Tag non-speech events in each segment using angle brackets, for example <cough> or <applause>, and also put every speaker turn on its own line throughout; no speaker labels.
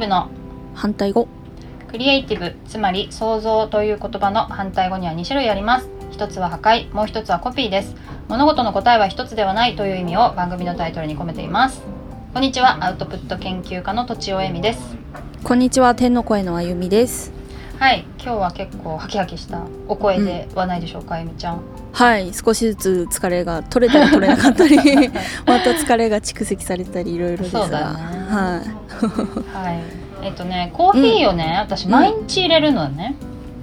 ブの。
反対語。
クリエイティブつまり創造という言葉の反対語には2種類あります。一つは破壊もう一つはコピーです。物事の答えは一つではないという意味を番組のタイトルに込めています。こんにちはアウトプット研究家のとちおえみです。
こんにちは天の声のあゆみです。
はい今日は結構ハキハキしたお声ではないでしょうか、あゆみちゃん。
はい少しずつ疲れが取れたり取れなかったり <laughs> また疲れが蓄積されたりいろいろですが。
そうだよね
はい。
はい。えっとねコーヒーをね、私毎日入れるのね、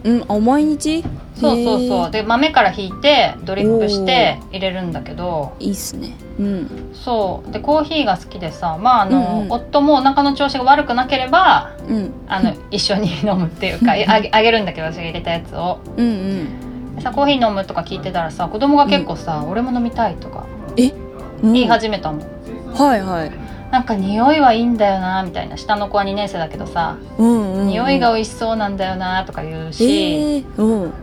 うん。あ毎日？
そうそうそう。で豆からひいてドリップして入れるんだけど。
いいっすね。うん。
そう。でコーヒーが好きでさまああの、
うんうん。
夫もお腹の調子が悪くなければ
うん。
あの一緒に飲むっていうか
うん。
あげあげるんだけど私が入れたやつを。
うんうん。
でさコーヒー飲むとか聞いてたらさ子供が結構さ、俺も飲みたいとか
うん。
言い始めたの、
はいはい
なんか匂いはいいんだよなみたいな下の子は2年生だけどさ、
うんうん、うん、
匂いが美味しそうなんだよなとか言う
え
し、
ー、うん。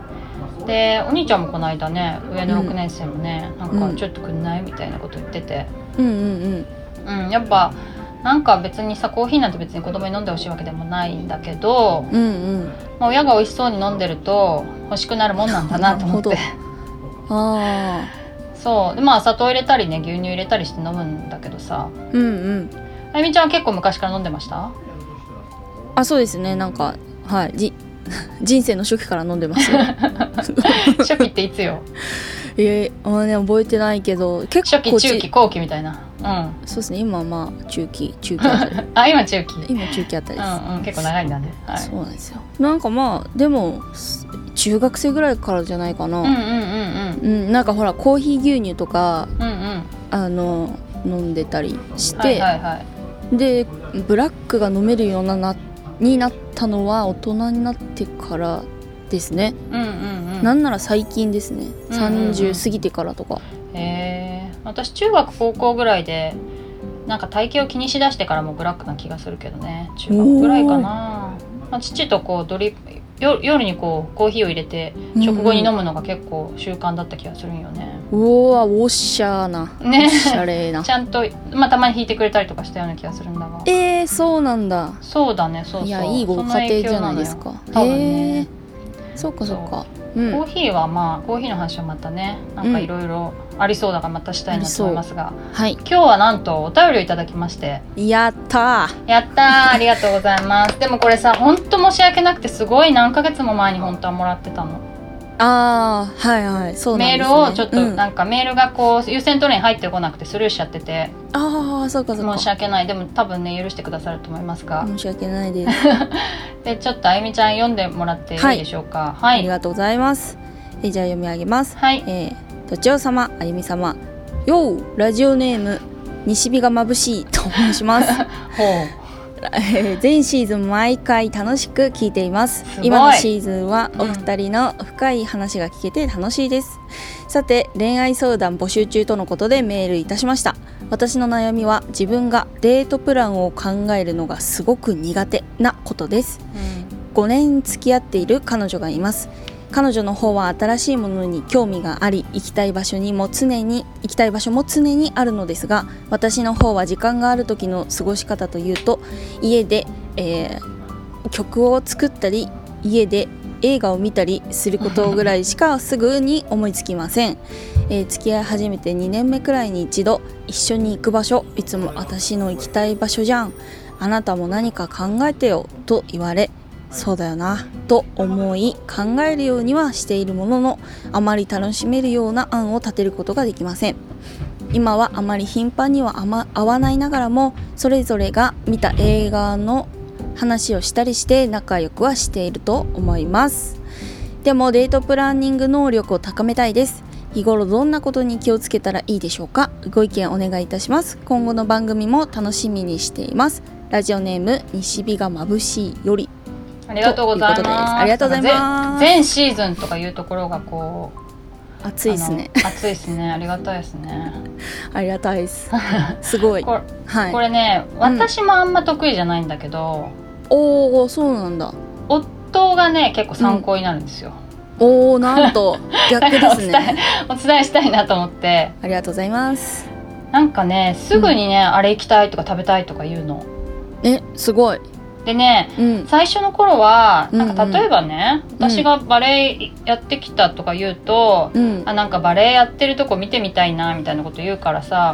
でお兄ちゃんもこの間ね上の6年生もね、
ん
なんかちょっとくんないみたいなこと言ってて、
うんうん
うん、やっぱなんか別にさコーヒーなんて別に子供に飲んでほしいわけでもないんだけど、
うんうん。
まあ、親が美味しそうに飲んでると欲しくなるもんなんだなと思って。
あ
そう。でまあ砂糖入れたりね牛乳入れたりして飲むんだけどさ。
あうんうん。
あゆみちゃんは結構昔から飲んでました？
あそうですね。なんかはい。じ <laughs> 人生の初期から飲んでます。よ <laughs>
初期っていつよ？<laughs>
えー、あね覚えてないけど結
初期
構ち
中期後期みたいな。うん。
そうですね。今まあ中期中期あたり。
あ今中期。
今中期あたりです、
うんうん。結構長いんだね。はい。
そうなんですよ。なんかまあでもす中学生ぐらいからじゃないかな。
うんうんうん
うん、なんかほらコーヒー牛乳とか
うんうん。うん
あの飲んでたりして、
はいはいはい。
でブラックが飲めるようななになったのは大人になってからですね、
うんうんうん。
なんなら最近ですね。
うんうんうん。
30過ぎてからとか、
へえ私中学高校ぐらいでなんか体型を気にしだしてからもブラックな気がするけどね。中学ぐらいかな、まあ、父とこうドリップよ夜にこうコーヒーを入れて食後に飲むのが結構習慣だった気がするんよね、
うおーおっしゃーな。
ね。
おしゃれな。<laughs>
ちゃんと、まあ、たまに引いてくれたりとかしたような気がするんだが。
えー、そうなんだ。
そうだねそうそう。
いやいいご家庭じゃないですか。
多分ね。
へー。そうかそうかう
コー
ん
ヒーはまあコーヒーの話はまたねなんかいろいろありそうだからまたしたいなと思いますが、
はい。
今日はなんとお便りをいただきまして。
やったー。
やったー。ありがとうございます。でもこれさほんと申し訳なくてすごい何ヶ月も前に本当はもらってたの、
あーはいはいそうなん
メー
です、ね、
ルをちょっと
うん。
なんかメールがこう優先トレイに入ってこなくてスルーしちゃって。て
ああそうかそうか。
申し訳ない。でも多分ね許してくださると思いますが、
申し訳ないです、<laughs>
でちょっとあゆみちゃん読んでもらっていい
はい
でしょうか？はい。
ありがとうございます。えじゃあ読み上げます。
はい。
えー、とちお様あゆみ様ようラジオネーム西日が眩しいと申します。<laughs>
ほう。
えー <laughs> 全シーズン毎回楽しく聞いています。今のシーズンは
うん
お二人の深い話が聞けて楽しいです、さて恋愛相談募集中とのことでメールいたしました。私の悩みは自分がデートプランを考えるのがすごく苦手なことです。
うん。
5年付き合っている彼女がいます彼女の方は新しいものに興味があり行きたい場所にも常に行きたい場所も常にあるのですが私の方は時間がある時の過ごし方というと家で、えー曲を作ったり家で映画を見たりすることぐらいしかすぐに思いつきません、えー付き合い始めて2年目くらいに一度一緒に行く場所いつも私の行きたい場所じゃん。あなたも何か考えてよと言われそうだよな。と思い考えるようにはしているもののあまり楽しめるような案を立てることができません。今はあまり頻繁にはあま合わないながらもそれぞれが見た映画の話をしたりして仲良くはしていると思います。でもデートプランニング能力を高めたいです。日頃どんなことに気をつけたらいいでしょうか。ご意見お願いいたします。今後の番組も楽しみにしています。ラジオネーム西日が眩しいより。
ありがとうございます。
ありがとうございます。
全全シーズンとかいうところがこう
暑いですね。
暑いですね。ありがたいですね。
ありがたいです。すごい。
これ
はい。
これね私もあんま得意じゃないんだけど、
おおそうなんだ。
夫がね結構参考になるんですよ、
おおなんと逆ですね。<laughs>
お伝えしたいなと思って。
ありがとうございます。
なんかねすぐにね、あれ行きたいとか食べたいとか言うの。
えすごい
でね
うん。
最初の頃はなんか
うん。うん
例えばね、私がバレエやってきたとか言うと、
うん。
あなんかバレエやってるとこ見てみたいなみたいなこと言うからさ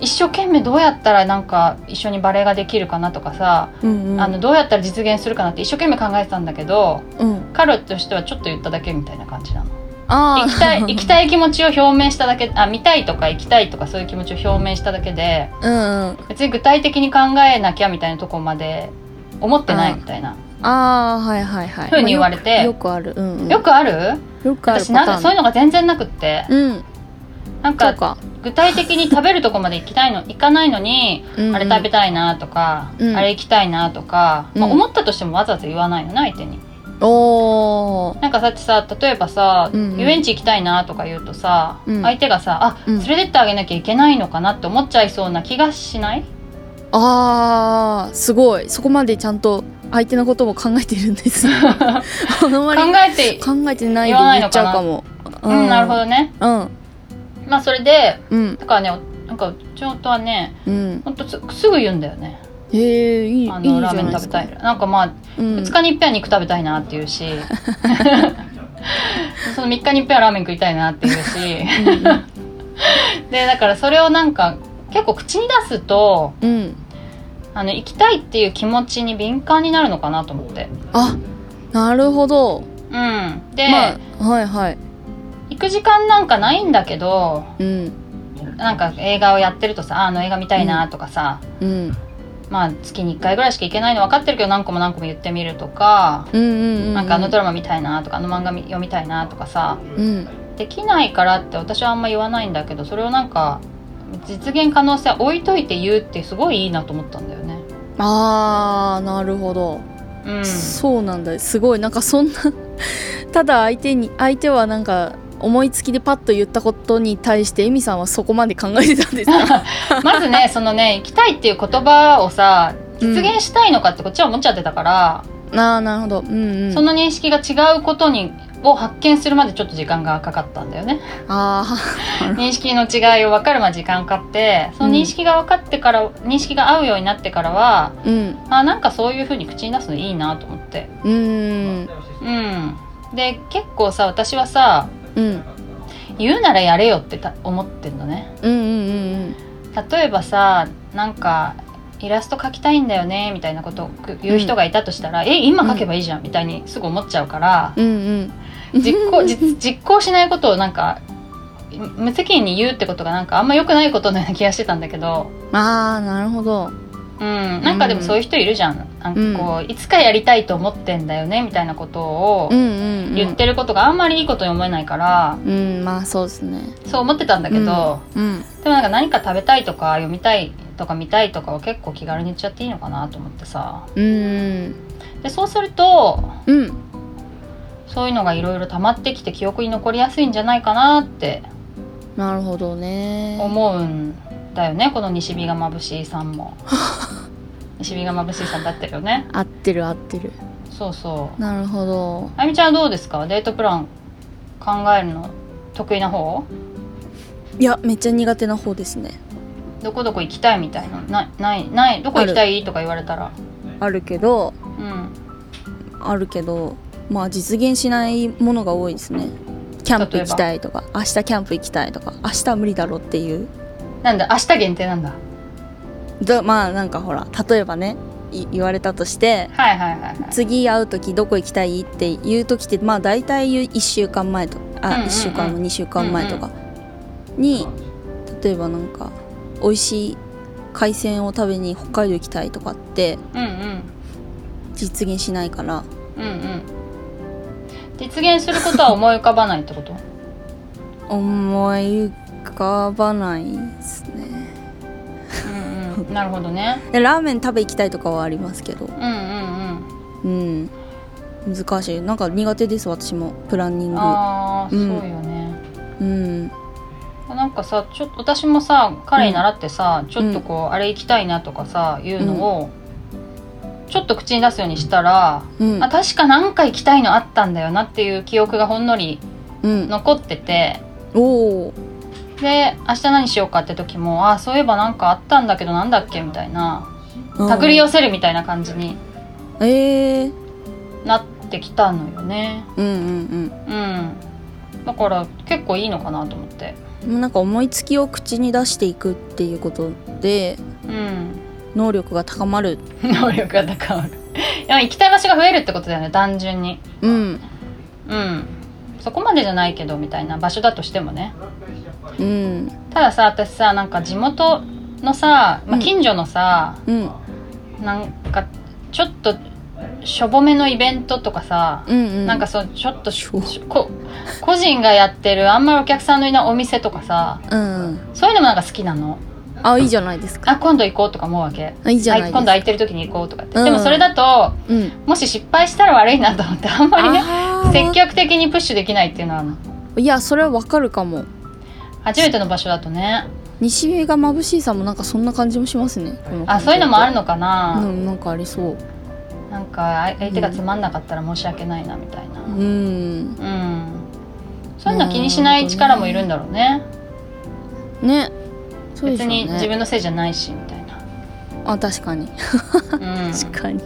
一生懸命どうやったらなんか一緒にバレエができるかなとかさ、
うんうん。
あのどうやったら実現するかなって一生懸命考えてたんだけど
うん。
彼としてはちょっと言っただけみたいな感じなの。
あ
行きたい <laughs> 行きた
い
い気持ちを表明しただけあ見たいとか行きたいとかそういう気持ちを表明しただけで
うんうん。
別に具体的に考えなきゃみたいなとこまで思ってないみたいな。
ああはいはいはい。
ふうに言われて。
まあよくよくある。うんうん。
よくある？
よくある
私なんかそういう
の
のが全然なくって。
うん。
なんか具体的に食べるとこまで行きたいの <laughs> 行かないのに、
うんうん。
あれ食べたいなとか、
うん。
あれ行きたいなとか、思ったとしてもわざわざ言わないのね相手に。
おー。
なんかさってさ例えばさ、
うんうん。
遊園地行きたいなとか言うとさ、
うん。
相手がさあ
うん。
連れてってあげなきゃいけないのかなって思っちゃいそうな気がしない？
あーすごい。そこまでちゃんと相手のことも考えてるんです <laughs> あの
考えて
考えてないで言っちゃうかも
うん、なるほどね。
うん。
まあそれで
うん。
だからねなんかうちの夫はね
うん。
ほんとすすぐ言うんだよね。
へえいい
あのラーメン食べたい。なんかまあ
うん。
2日に一遍は肉食べたいなっていうし。<laughs> その3日に一遍はラーメン食いたいなっていうし。でだからそれをなんか結構口に出すと
うん
あの行きたいっていう気持ちに敏感になるのかなと思って。
あなるほど。
うん。で、
まあはいはい。
行く時間なんかないんだけど
うん。
なんか映画をやってるとさああの映画見たいなとかさ、
うん。
まあ月に1回ぐらいしか行けないの分かってるけど何個も何個も言ってみるとか、
うんうんうん。
なんかあのドラマ見たいなとかあの漫画み読みたいなとかさ
うん。
できないからって私はあんま言わないんだけどそれをなんか実現可能性置いといて言うってすごいいいなと思ったんだよね。
あーなるほど。
うん、
そうなんだ。すごいなんかそんな <laughs> ただ相手に相手はなんか思いつきでパッと言ったことに対してエミさんはそこまで考えてたんですか？<laughs>
まずねそのね行きたいっていう言葉をさ実現したいのかってこっちは思っちゃってたから、
あーなるほど。うんうん。
その認識が違うことにを発見するまでちょっと時間がかかったんだよね。
あ <laughs>
認識の違いを分かるまで時間かかって。その認識が分かってから、認識が合うようになってからは
ーうん。
あなんかそういう風に口に出すのいいなと思って。
うーん。
うん。で結構さ私はさ
うん。
言うならやれよってた思ってんのね。
うんうんうん。
例えばさなんかイラスト描きたいんだよねみたいなことを言う人がいたとしたら、え今描けばいいじゃんみたいにすぐ思っちゃうから、
うんうん。
実行 <laughs> 実実行しないことをなんか無責任に言うってことがなんかあんま良くないことのような気がしてたんだけど。
ああなるほど。
うん、なんかでもそういう人いるじゃん。なんかこう、いつかやりたいと思ってんだよねみたいなことを
うんうん、うん、
言ってることがあんまりいいことに思えないから、
うんまあそうですね。
そう思ってたんだけど、
うん。
でもなんか何か食べたいとか読みたいとか見たいとかは結構気軽に言っちゃっていいのかなと思ってさ。
うん。
でそうすると
うん。
そういうのがいろいろ溜まってきて記憶に残りやすいんじゃないかなって
なるほどね。
思うんだよね。この西日が眩しいさんも。<laughs> 西日が眩しいさんだってるよね。
合ってる合ってる。
そうそう。
なるほど。
あゆみちゃんはどうですか？デートプラン考えるの得意な方？
いやめっちゃ苦手な方ですね
どこどこ行きたいみたいな。なないない。どこ行きたいとか言われたら。
ある。けど
うん。
あるけどまあ実現しないものが多いですね。キャンプ行きたいとか明日キャンプ行きたいとか明日は無理だろうっていう。
なんだ明日限定なんだ。
だまあなんかほら例えばねい言われたとして
はいはいはいはい。
次会う時どこ行きたいって言う時ってまあ大体1週間前とあ、
うんうんうん
1週間も2週間前とかに、例えばなんか美味しい海鮮を食べに北海道行きたいとかって実現しないから。
うんうん。実現することは思い浮かばないってこと？<laughs>
思い浮かばないですね。
うんうん。なるほどね。<laughs>
でラーメン食べ行きたいとかはありますけど。
うんうんうん。
うん。難しい。なんか苦手です私も。プランニング。
ああ、
うん。
そうよね。
うん
なんかさちょっと私もさ彼に習ってさ、ちょっとこうあれ行きたいなとかさいうのを、ちょっと口に出すようにしたら、
うん。
あ確か何か行きたいのあったんだよなっていう記憶がほんのり
うん。
残ってて。で明日何しようかって時もあそういえばなんかあったんだけどなんだっけみたいな手繰り寄せるみたいな感じに
えー、
なってきたのよね。
うんうん
うん。だから結構いいのかなと思って。
うんなんか思いつきを口に出していくっていうことで
うん
能力が高まる。
能力が高まる。<laughs> いや行きたい場所が増えるってことだよね単純に。
うん。
うん。そこまでじゃないけどみたいな場所だとしてもね。
うん。
たださ私さなんか地元のさ、まあ、
うん。
近所のさ、
うん。
なんかちょっとしょぼめのイベントとかさ、
うんうん。
なんかそうちょっとし
しょ
しこ個人がやってるあんまりお客さんのいないお店とかさ
うん。
そういうのもなんか好きなの？
あいいじゃないですか。
あ今度行こうとか思うわけ。
あいいじゃない
今度空いてる時に行こうとかって、
うん。
でもそれだと
うん。
もし失敗したら悪いなと思ってあんまりね積極的にプッシュできないっていうのは
いやそれはわかるかも。
初めての場所だとね。
西が眩しいさんもなんかそんな感じもしますね。
あそういうのもある
の
のかな、
うんなんかありそう
なんかあ相手がつまんなかったら申し訳ないなみたいな。
うん。
うん、そういうの気にしない力もいるんだろうね。
ね。そうでし
別に自分のせいじゃないしみたい
あ確かに。
な、うん、
確かに。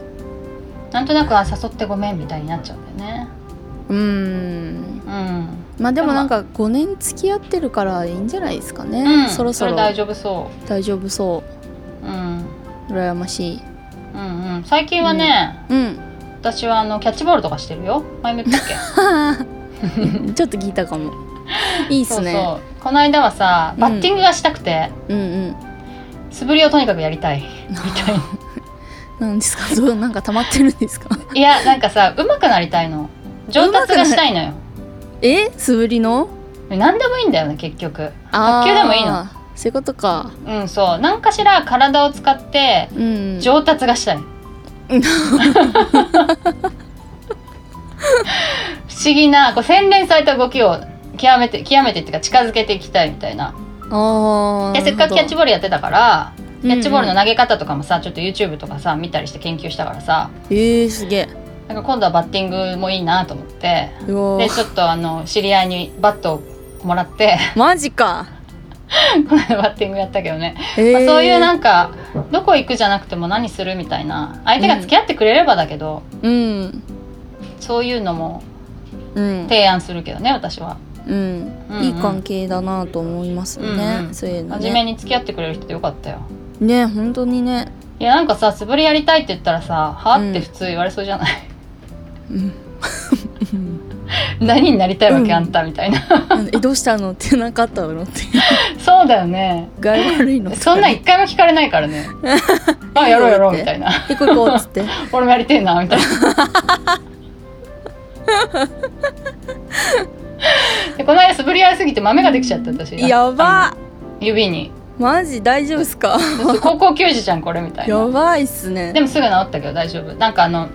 なんとなくあ誘ってごめんみたいになっちゃうんだよね。
うん。
うん、
まあでもなんか5年付き合ってるからいいんじゃないですかね、
うん、
そろそろ。
れ大丈夫そ、
大丈夫そう。
うん、
う羨ましい
最近はね、
うん。
私はあのキャッチボールとかしてるよ。前も言ったっけ？<laughs>
ちょっと聞いたかも。いいっすね。
そうそう。この間はさバッティングがしたくて、
うんうん。
素振りをとにかくやりたい。みたいな。<laughs>
なんですか？そうなんか溜まってるんですか？
いやなんかさ上手くなりたいの。上達がしたいのよ。
え？素振りの？
何でもいいんだよね結局。卓球でもいいの。
そういうことか。
うんそう。何かしら体を使って
うん。
上達がしたい、<laughs> 不思議なこう洗練された動きを極めて極めてっていうか近づけていきたいみたいな。
ああ
でせっかくキャッチボールやってたからキャッチボールの
な
投げ方とかもさちょっと YouTube とかさ見たりして研究したからさ。
えー、すげえ。
なんか今度はバッティングもいいなと思って。でちょっとあの知り合いにバットをもらって。
マジか <laughs>
この間バッティングやったけどね、
えー。
まあ、そういうなんかどこ行くじゃなくても何するみたいな。相手が付き合ってくれればだけど、
うん。
そういうのも
うん。
提案するけどね私は。
うん、
うんうん。
いい関係だなと思いますよね、
うんうん。
そういうの
真面目
ね
に付き合ってくれる人でよかったよ。
ね本当にね。
いやなんかさ素振りやりたいって言ったらさ「は?」
うん
って普通言われそうじゃない、
うん。<laughs>
何になりたいわけ、
うん。
あんたみたいな。
えどうしたの？ってなかったの？って
そうだよね。
具合悪いの？<laughs>
そんなん一回も聞かれないからね。<laughs> あやろうやろうみたいな。
行こう行こうっつって。<laughs>
俺もやりてえなみたいな。でこの間素振りやりすぎて豆ができちゃった私。
やば。
指に。
マジ大丈夫っすか？
高校球児じゃんこれみたいな。
やばいっすね。
でもすぐ治ったけど大丈夫。なんかあの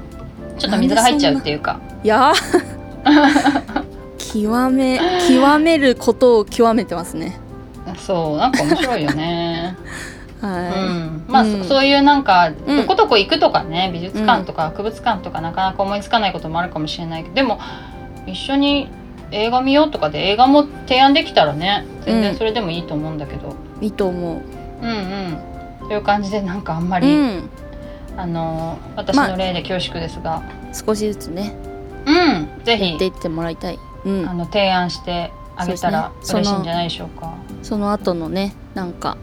ちょっと水が入っちゃうっていうか。
や極め極めることを極めてますね
そうなんか面白いよね。<laughs> う
は
ん、まあ、
うん。
そそういうなんか
うん。
どこどこ行くとかね美術館とか博物館とかなかなか思いつかないこともあるかもしれないけどでも一緒に映画見ようとかで映画も提案できたらね全
うん。
然それでもいいと思うんだけど、
いいいと思う。
うん、うん。という感じでなんかあんま
う
り、
ん。
あの私
まあ
の例で恐縮ですが、
少しずつね。
うん。ぜ
やっ
ひ
ていってもらいたい。うん。
あの提案してあげたら嬉しいんじゃないでしょうか。
その後のねなんか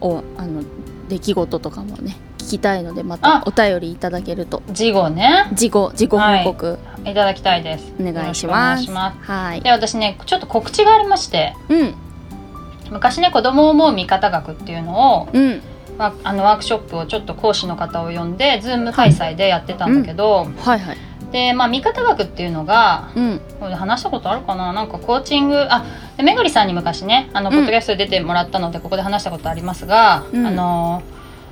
おあの出来事とかもね聞きたいのでま
あ！
たお便りいただけると。
事後ね。
事後事後報告。
い。ただきたいです。
お願いし
よ
ます。はい。
で私ねちょっと告知がありまして。
うん。
昔ね子供を思う味方学っていうのを
うん。
ワあのワークショップをちょっと講師の方を呼んで Zoom 開催でやってたんだけど、
はいはい
でまあ味方学っていうのが
うん。
話したことあるかな？なんかコーチングあでめぐりさんに昔ねあの
うん。
ポッドキャストで出てもらったのでここで話したことありますが、
うん。
あの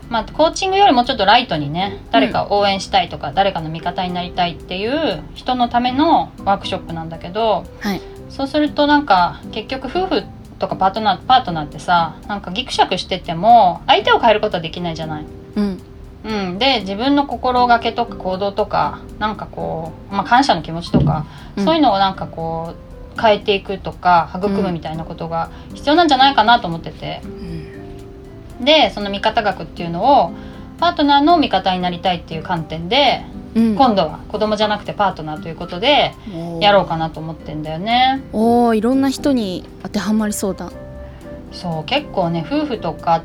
まあ、コーチングよりもちょっとライトにね誰かを応援したいとか、誰かの味方になりたいっていう人のためのワークショップなんだけど
はい。
そうするとなんか結局夫婦とかパートナーパートナーってさなんかギクシャクしてても相手を変えることはできないじゃない。
うん
うん、で自分の心がけとか行動とかなんかこう、まあ、感謝の気持ちとか、
うん。
そういうのをなんかこう変えていくとか育むみたいなことが必要なんじゃないかなと思ってて。
うん。
でその見方学っていうのをパートナーの味方になりたいっていう観点で、
うん。
今度は子供じゃなくてパートナーということでやろうかなと思ってんだよね。
おーいろんな人に当てはまりそうだ。
そう結構ね夫婦とか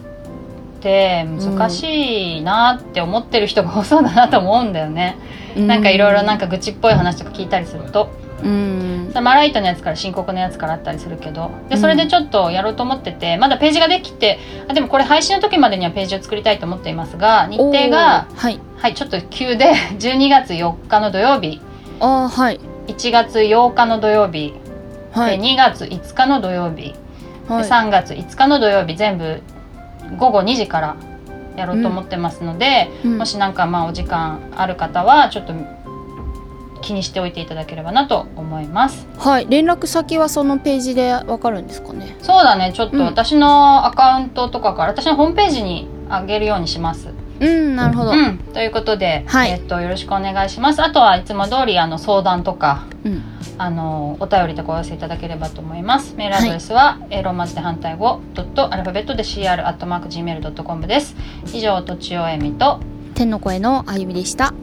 って難しいなって思ってる人が多そうだなと思うんだよね、なんかいろいろなんか愚痴っぽい話とか聞いたりすると。
うん。
マライトのやつから深刻なやつからあったりするけど。でそれでちょっとやろうと思っててまだページができてあでもこれ配信の時までにはページを作りたいと思っていますが日程が
はい。
はいちょっと急で12月4日の土曜日。
あーはい。
1月8日の土曜日、で
はい。
2月5日の土曜日、
はい。
で3月5日の土曜日。全部午後2時からやろうと思ってますので、
うん。
もしなんかまあお時間ある方はちょっと気にしておいていただければなと思います。
はい。連絡先はそのページでわかるんですかね？
そうだね。ちょっと
うん。
私のアカウントとかから私のホームページに上げるようにします
うんなるほど。
うん。ということで、
はい。
えっとよろしくお願いします。あとはいつも通りあの相談とか
うん。
あのお便りとかお寄せいただければと思います。メールアドレスは、えーローマ字で反対語ドットアルファベットで cr アットマーク gmail ドットコムです。以上とちおえみと
天の声のあゆみでした